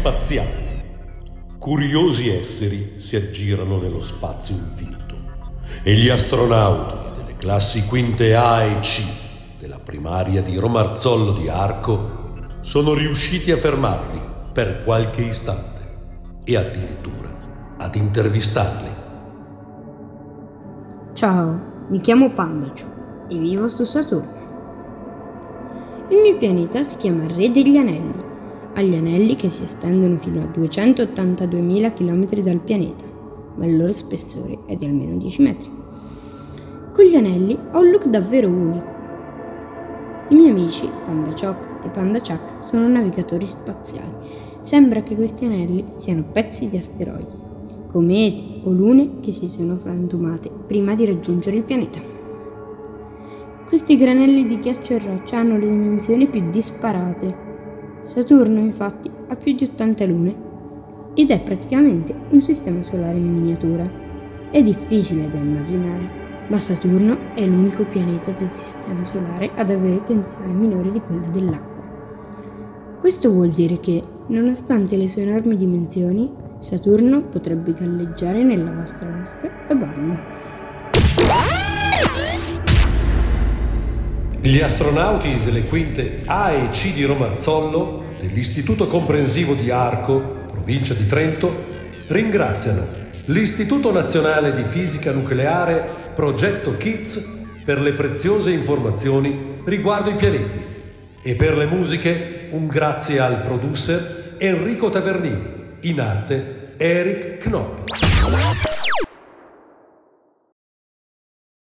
spaziali. Curiosi esseri si aggirano nello spazio infinito e gli astronauti delle classi quinte A e C della primaria di Romarzollo di Arco sono riusciti a fermarli per qualche istante e addirittura ad intervistarli. Ciao, mi chiamo Pandacio e vivo su Saturno. Il mio pianeta si chiama Re degli Anelli, ha gli anelli che si estendono fino a 282.000 km dal pianeta, ma il loro spessore è di almeno 10 metri. Con gli anelli ho un look davvero unico. I miei amici, Panda Choc e Panda Chuck, sono navigatori spaziali. Sembra che questi anelli siano pezzi di asteroidi, comete o lune che si sono frantumate prima di raggiungere il pianeta. Questi granelli di ghiaccio e roccia hanno le dimensioni più disparate. Saturno infatti ha più di 80 lune ed è praticamente un sistema solare in miniatura. È difficile da immaginare, ma Saturno è l'unico pianeta del sistema solare ad avere tensione minore di quella dell'acqua. Questo vuol dire che, nonostante le sue enormi dimensioni, Saturno potrebbe galleggiare nella vostra vasca da bagno. Gli astronauti delle quinte A e C di Romarzollo, dell'Istituto Comprensivo di Arco, provincia di Trento, ringraziano l'Istituto Nazionale di Fisica Nucleare Progetto KITS per le preziose informazioni riguardo i pianeti e per le musiche un grazie al producer Enrico Tavernini, in arte Eric Knoppi.